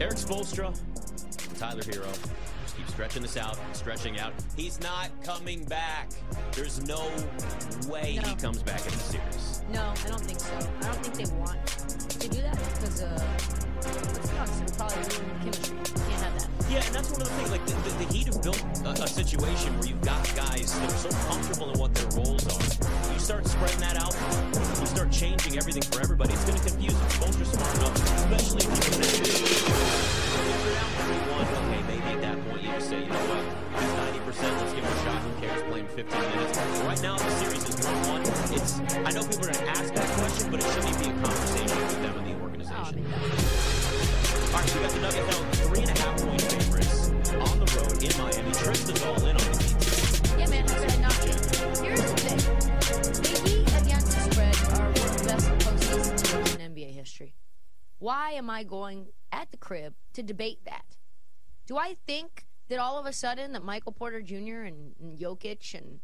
Erik Spoelstra, Tyler Herro. Just keep stretching this out, stretching out. He's not coming back. There's no way No. he comes back in the series. No, I don't think so. I don't think they want to do that because, uh, let's be honest, it'll probably ruin chemistry. Can't have that. Yeah, and that's one of the things. Like the, the, the Heat have built a, a situation where you've got guys that are so comfortable in what their roles are. You start spreading that out, you start changing everything for everybody. It's going to confuse them. Why am I going at the crib to debate that? Do I think that all of a sudden that Michael Porter Jr. and, and Jokic and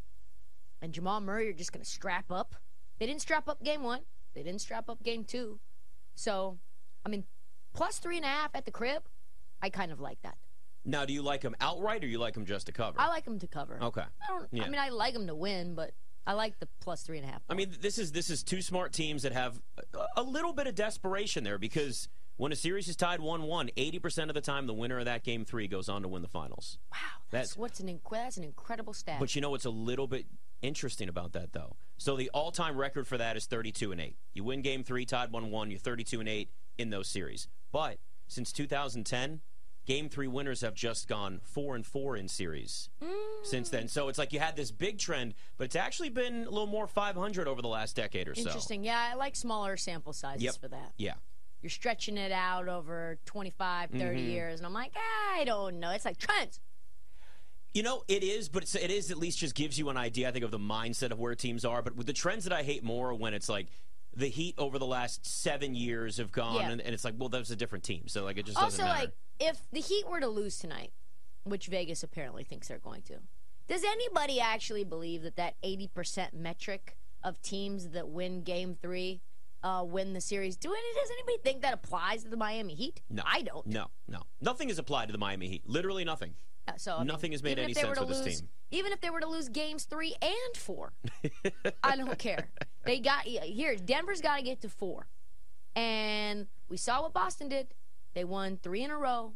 and Jamal Murray are just going to strap up? They didn't strap up game one. They didn't strap up game two. So, I mean, plus three and a half at the crib, I kind of like that. Now, do you like them outright or you like them just to cover? I like them to cover. Okay. I don't. Yeah. I mean, I like them to win, but I like the plus three and a half. I mean, this is this is two smart teams that have a, little bit of desperation there because when a series is tied 1-1, 80% of the time the winner of that game 3 goes on to win the finals. wow, that's, That's- what's an inc- that's an incredible stat. But you know what's a little bit interesting about that though? So the all-time record for that is 32 and 8. You win game 3 tied 1-1, you're 32 and 8 in those series. But since 2010, game 3 winners have just gone 4 and 4 in series. Since then, so it's like you had this big trend, but it's actually been a little more 500 over the last decade or so. Interesting. Yeah, I like smaller sample sizes Yep. for that. Yeah. You're stretching it out over 25, 30 Mm-hmm. years, and I'm like, I don't know. It's like trends. You know, it is, but it's, it is at least just gives you an idea, I think, of the mindset of where teams are. But with the trends that I hate more when it's like the Heat over the last seven years have gone, Yeah. and, and it's like, well, that was a different team. So, like, it just Also, doesn't matter. like, if the Heat were to lose tonight, which Vegas apparently thinks they're going to, does anybody actually believe that that 80% metric of teams that win Game Three uh, win the series? Do any, does anybody think that applies to the Miami Heat? no. I don't. No, no. Nothing is applied to the Miami Heat. Literally nothing. Uh, So I mean, Nothing has made any if they were sense to with this lose- team. Even if they were to lose games three and four, I don't care. They got here. Denver's got to get to four, and we saw what Boston did. They won three in a row.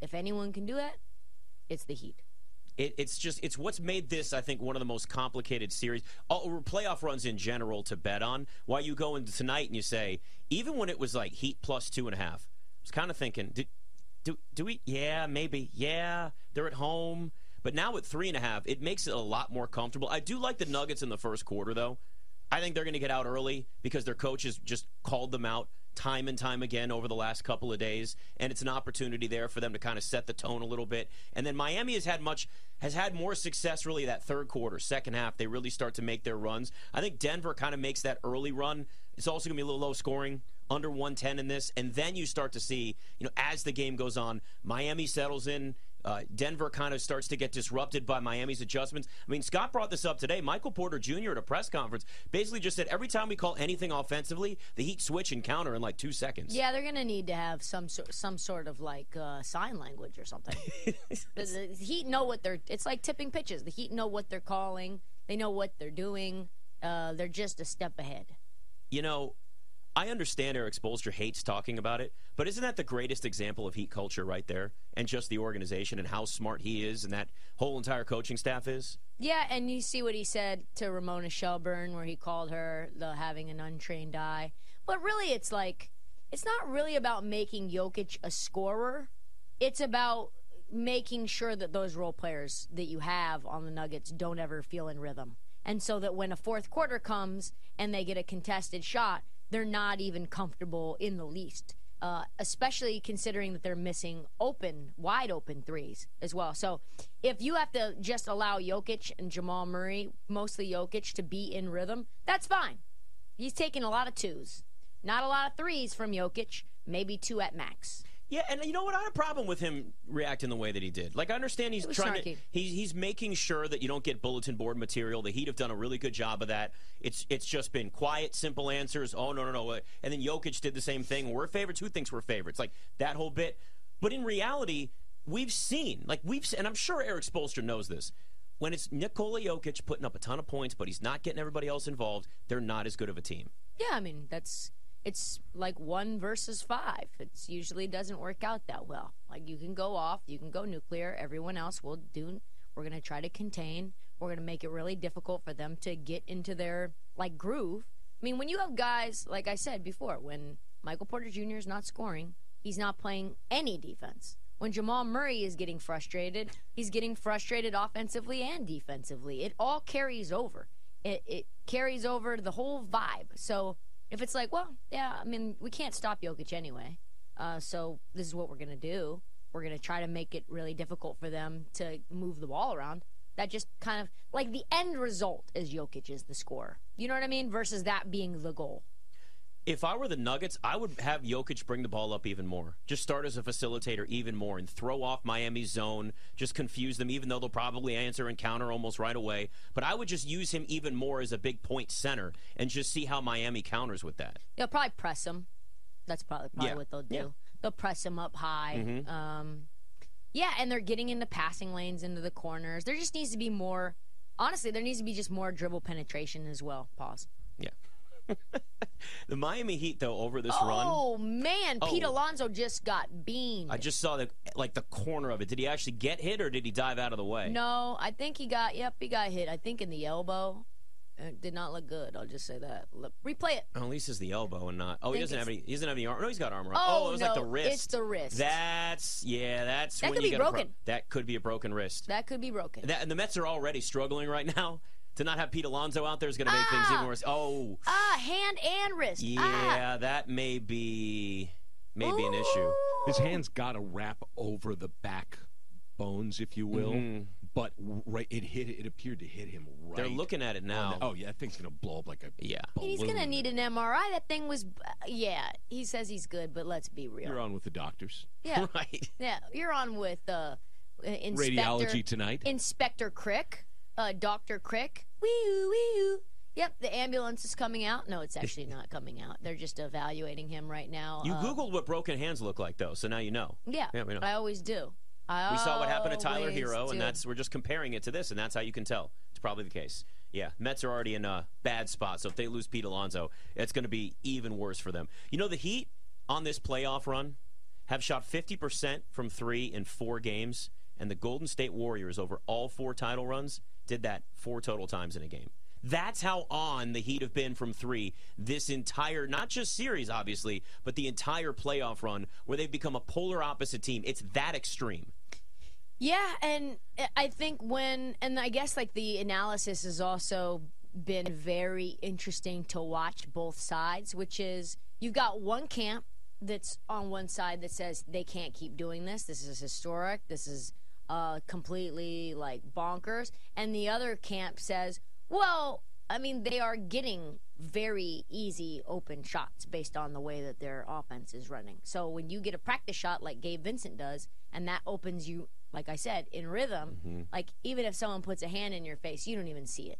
If anyone can do that, it's the Heat. It, it's just it's what's made this I think one of the most complicated series oh, all, playoff runs in general to bet on. Why you go into tonight and you say even when it was like Heat plus two and a half, I was kind of thinking, do, do do we? Yeah, maybe. Yeah, they're at home, but now at three and a half, it makes it a lot more comfortable. I do like the Nuggets in the first quarter though. I think they're going to get out early because their coaches just called them out time and time again over the last couple of days, and it's an opportunity there for them to kind of set the tone a little bit. And then Miami has had much has had more success really that third quarter, second half. They really start to make their runs. I think Denver kind of makes that early run. It's also going to be a little low scoring. Under 110 in this, and then you start to see, you know, as the game goes on, Miami settles in. Uh, Denver kind of starts to get disrupted by Miami's adjustments. I mean, Scott brought this up today. Michael Porter Jr. at a press conference basically just said every time we call anything offensively, the Heat switch and counter in like two seconds. Yeah, they're gonna need to have some sort, some sort of like uh, sign language or something. the, the Heat know what they're. It's like tipping pitches. The Heat know what they're calling. They know what they're doing. Uh, they're just a step ahead. You know, I understand Erik Spoelstra hates talking about it, but isn't that the greatest example of Heat culture right there? And just the organization and how smart he is and that whole entire coaching staff is? Yeah, and you see what he said to Ramona Shelburne, where he called her the having an untrained eye. But really, it's like it's not really about making Jokic a scorer. It's about making sure that those role players that you have on the Nuggets don't ever feel in rhythm, and so that when a fourth quarter comes and they get a contested shot, they're not even comfortable in the least. Uh, especially considering that they're missing open, wide open threes as well. So if you have to just allow Jokic and Jamal Murray, mostly Jokic, to be in rhythm, that's fine. He's taking a lot of twos, not a lot of threes from Jokic, maybe two at max. Yeah, and you know what? I had a problem with him reacting the way that he did. Like, I understand he's trying snarky. to he's he's making sure that you don't get bulletin board material. The Heat have done a really good job of that. It's it's just been quiet, simple answers. Oh no no no, and then Jokic did the same thing. We're favorites. Who thinks we're favorites? Like that whole bit. But in reality, we've seen, like we've, and I'm sure Erik Spoelstra knows this. When it's Nikola Jokic putting up a ton of points, but he's not getting everybody else involved, they're not as good of a team. Yeah, I mean that's it's like one versus five. It's usually doesn't work out that well. Like you can go off, you can go nuclear. Everyone else will do. We're gonna try to contain. We're gonna make it really difficult for them to get into their like groove. I mean, when you have guys like I said before, when Michael Porter Jr. is not scoring, he's not playing any defense. When Jamal Murray is getting frustrated, he's getting frustrated offensively and defensively. It all carries over. It, it carries over the whole vibe. So if it's like, well, yeah, I mean, we can't stop Jokic anyway. Uh, so this is what we're to do. We're to try to make it really difficult for them to move the ball around. That just kind of like the end result is Jokic is the scorer. You know what I mean? Versus that being the goal. If I were the Nuggets, I would have Jokic bring the ball up even more. Just start as a facilitator even more and throw off Miami's zone. Just confuse them, even though they'll probably answer and counter almost right away. But I would just use him even more as a big point center and just see how Miami counters with that. They'll probably press him. That's probably probably Yeah. what they'll do. Yeah. They'll press him up high. Mhm. Um, yeah, and they're getting into passing lanes into the corners. There just needs to be more. Honestly, there needs to be just more dribble penetration as well. Pause. Yeah. The Miami Heat, though, over this run. Oh man, oh. Pete Oh. Alonso just got beamed. I just saw the like the corner of it. Did he actually get hit or did he dive out of the way? no, I think he got. Yep, he got hit. I think in the elbow. It did not look good. I'll just say that. Look, replay it. Oh, at least it's the elbow and not. Oh, he doesn't have any. He doesn't have any armor. No, he's got armor. on. Oh, oh it was no, like the wrist. it's the wrist. That's yeah. That's That when could be a pro- broken. that could be a broken wrist. That could be broken. That, and the Mets are already struggling right now. To not have Pete Alonso out there is going to make things Ah! even worse. Oh, ah, hand and wrist. Ah. yeah, that may be maybe an issue. His hands got to wrap over the back bones, if you will. Mhm. But right, it hit. It appeared to hit him right. They're looking at it now. the- oh yeah, that thing's gonna blow up like a. Yeah. He's gonna need an MRI. That thing was, yeah. He says he's good, but let's be real. You're on with the doctors. Yeah, Right. yeah. You're on with uh, Inspector Radiology tonight. Inspector Krick, uh, Doctor Krick. Wee-oo, wee-oo. Yep, the ambulance is coming out. No, it's actually not coming out. They're just evaluating him right now. You Uh, Googled what broken hands look like, though, so now you know. Yeah, Yeah, know. I always do. I We saw what happened to Tyler Herro, do. and that's we're just comparing it to this, and that's how you can tell. It's probably the case. Yeah, Mets are already in a bad spot, so if they lose Pete Alonso, it's going to be even worse for them. You know, the Heat on this playoff run have shot 50% from three in four games, and the Golden State Warriors over all four title runs did that four total times in a game. That's how on the Heat have been from three this entire, not just series, obviously, but the entire playoff run where they've become a polar opposite team. It's that extreme. Yeah, and I think when, and I guess like the analysis has also been very interesting to watch both sides, which is you've got one camp that's on one side that says they can't keep doing this. This is historic. This is uh, completely like bonkers. And the other camp says, well, I mean, they are getting very easy open shots based on the way that their offense is running. So when you get a practice shot like Gabe Vincent does, and that opens you, like I said, in rhythm, like even if someone puts a hand in your face, you don't even see it.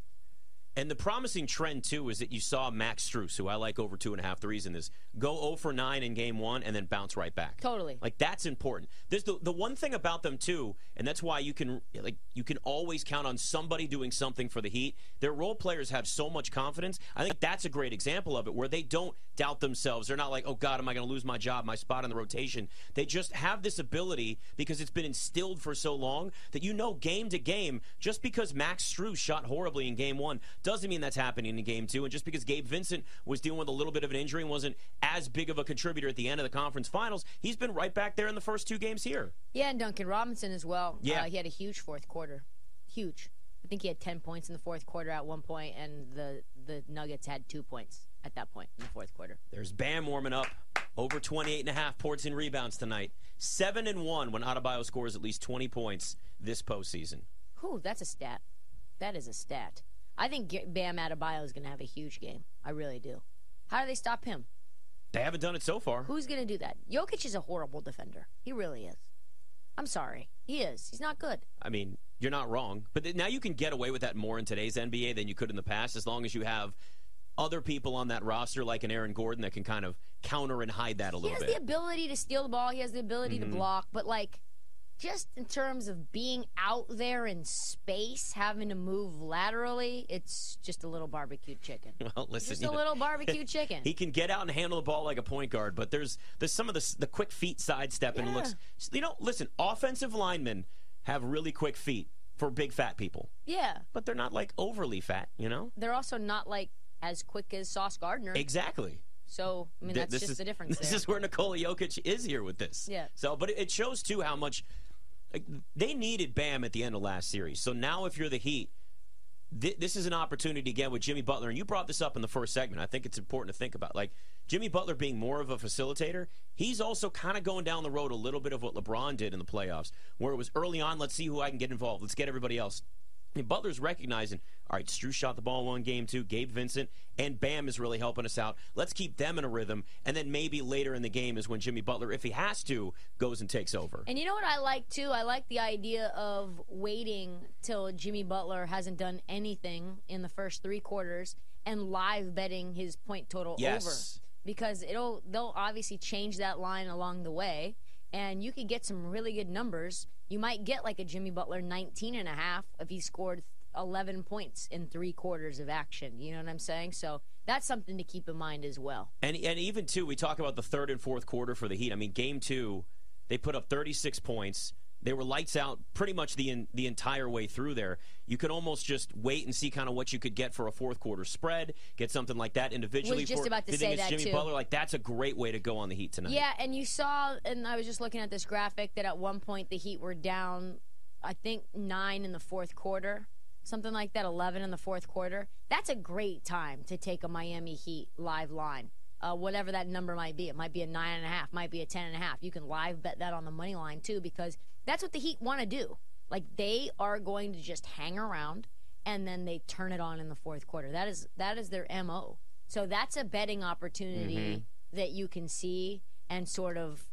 And the promising trend, too, is that you saw Max Strus, who I like over two and a half threes in this, go 0 for 9 in game one and then bounce right back. Totally. Like, that's important. There's the, the one thing about them, too, and that's why you can like you can always count on somebody doing something for the Heat. Their role players have so much confidence. I think that's a great example of it, where they don't doubt themselves. They're not like, oh, God, am I going to lose my job, my spot in the rotation? They just have this ability because it's been instilled for so long that you know game to game, just because Max Strus shot horribly in game one doesn't mean that's happening in game two. And just because Gabe Vincent was dealing with a little bit of an injury and wasn't as big of a contributor at the end of the conference finals, he's been right back there in the first two games here. Yeah, and Duncan Robinson as well. Yeah. Uh, he had a huge fourth quarter. Huge. I think he had 10 points in the fourth quarter at one point, and the, the Nuggets had two points at that point in the fourth quarter. There's Bam warming up. Over 28 and a half ports and rebounds tonight. 7 and 1 when Adebayo scores at least 20 points this postseason. Whew, that's a stat. That is a stat. I think Bam Adebayo is going to have a huge game. I really do. How do they stop him? They haven't done it so far. Who's going to do that? Jokic is a horrible defender. He really is. I'm sorry. He is. He's not good. I mean, you're not wrong. But th- now you can get away with that more in today's NBA than you could in the past as long as you have other people on that roster, like an Aaron Gordon, that can kind of counter and hide that a He little has bit. Mm-hmm. the ability to steal the ball. He has the ability to block, but like just in terms of being out there in space, having to move laterally, it's just a little barbecue chicken. well, listen, Just a know, little barbecue chicken. He can get out and handle the ball like a point guard, but there's there's some of the the quick feet sidestep and it looks. You know, listen, offensive linemen have really quick feet for big fat people, yeah, but they're not like overly fat. You know, they're also not like as quick as Sauce Gardner. exactly. So I mean, Th- that's just is, the difference. This there. is where Nikola Jokic is here with this. Yeah. So, but it shows too how much they needed Bam at the end of last series. So now, if you're the Heat, thi- this is an opportunity again with Jimmy Butler, and you brought this up in the first segment. I think it's important to think about. Like Jimmy Butler being more of a facilitator, he's also kind of going down the road a little bit of what LeBron did in the playoffs, where it was early on. Let's see who I can get involved. Let's get everybody else. And Butler's recognizing, all right, Stru shot the ball one game too, Gabe Vincent, and Bam is really helping us out. Let's keep them in a rhythm, and then maybe later in the game is when Jimmy Butler, if he has to, goes and takes over. And you know what I like too? I like the idea of waiting till Jimmy Butler hasn't done anything in the first three quarters and live betting his point total Yes. over. Because it'll they'll obviously change that line along the way and you could get some really good numbers. You might get like a Jimmy Butler 19 and a half if he scored 11 points in 3 quarters of action. You know what I'm saying? So that's something to keep in mind as well. And and even too, we talk about the third and fourth quarter for the Heat. I mean, game two, they put up 36 points. They were lights out pretty much the in, the entire way through there. You could almost just wait and see kind of what you could get for a fourth quarter spread, get something like that individually. Was just for, about to say that, Jimmy too. Butler, like that's a great way to go on the Heat tonight. Yeah, and you saw, and I was just looking at this graphic that at one point the Heat were down, I think nine in the fourth quarter, something like that, eleven in the fourth quarter. That's a great time to take a Miami Heat live line, uh, whatever that number might be. It might be a nine and a half, might be a ten and a half. You can live bet that on the money line too, because that's what the Heat want to do. Like they are going to just hang around and then they turn it on in the fourth quarter. That is that is their mo. So that's a betting opportunity that you can see and sort of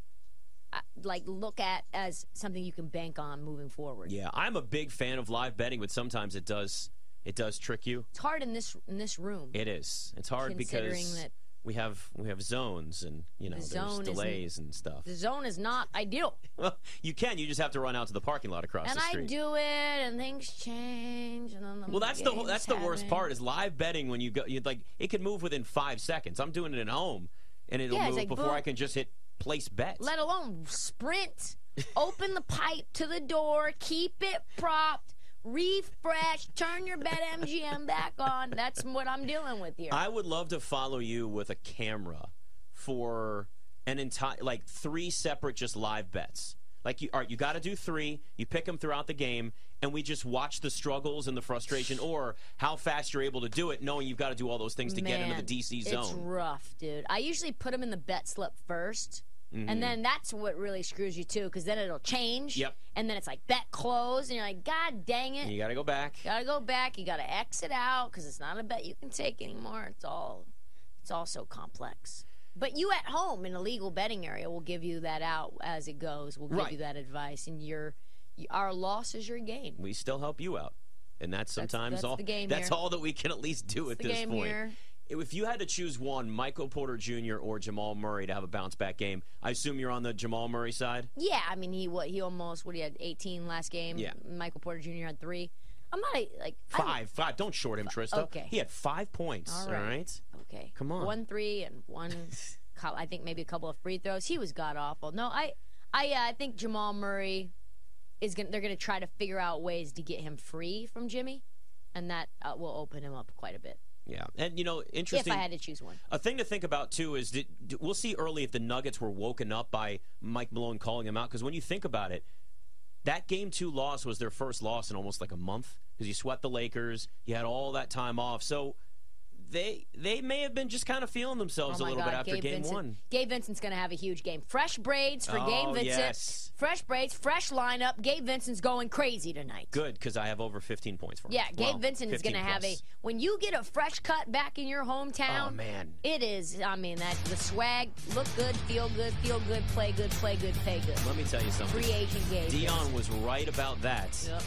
uh, like look at as something you can bank on moving forward. Yeah, I'm a big fan of live betting, but sometimes it does it does trick you. It's hard in this in this room. It is. It's hard Considering because that- we have we have zones and you know The there's delays and stuff. the zone is not ideal, Well, you can. You just have to run out to the parking lot across and the street. And I do it, and things change, and then the Well, that's the that's the worst part is live betting when you go. You like it can move within five seconds. I'm doing it at home, and it'll Yeah, move like, before boom. I can just hit place bets. Let alone sprint, open the pipe to the door, keep it propped, refresh, turn your BetMGM back on. That's what I'm dealing with here. I would love to follow you with a camera for an entire like three separate just live bets. Like you, all right, you got to do three. You pick them throughout the game, and we just watch the struggles and the frustration, or how fast you're able to do it, knowing you've got to do all those things to get into the DC zone. It's rough, dude. I usually put them in the bet slip 1st Mm-hmm. and then that's what really screws you too, because then it'll change. Yep. And then it's like bet close, and you're like, God dang it! You got to go back. gotta go back. You gotta exit out because it's not a bet you can take anymore. It's all, it's all so complex. But you at home in a legal betting area will give you that out as it goes. We'll give Right. you that advice, and your, our loss is your gain. We still help you out, and that's sometimes that's all. the game that's here. all that we can at least do at the this point. here. If you had to choose one, Michael Porter Jr. or Jamal Murray to have a bounce back game, I assume you're on the Jamal Murray side. Yeah, I mean he what he almost what he had 18 last game. Yeah. Couple Porter Jr. had three. I'm not a, like Five, five. Don't short him, Trysta. okay. He had five points. All All right. right. Okay. Come on. One three and one. I think maybe a couple of free throws. He was god awful. No, I, I, uh, I think Jamal Murray is gonna. They're gonna try to figure out ways to get him free from Jimmy, and that uh, will open him up quite a bit. Yeah, and you know, interesting. If. I had to choose one. A thing to think about too is that we'll see early if the Nuggets were woken up by Mike Malone calling them out. Because when you think about it, that game two loss was their first loss in almost like a month because you swept the Lakers. You had all that time off, so they they may have been just kind of feeling themselves oh a little God, bit after Gabe game Vincent. one. Gabe Vincent's gonna have a huge game. Fresh braids for Oh, Gabe Vincent. yes. Fresh braids, fresh lineup. Gabe Vincent's going crazy tonight. Good because I have over 15 points for him. Yeah, Gabe Well, Vincent is going to have a. When you get a fresh cut back in your hometown, Oh man, it is. I mean, that the swag, look good, feel good, feel good, play good, play good, pay good. let me tell you something. Free agent Gabe. Deion was right about that. Yep.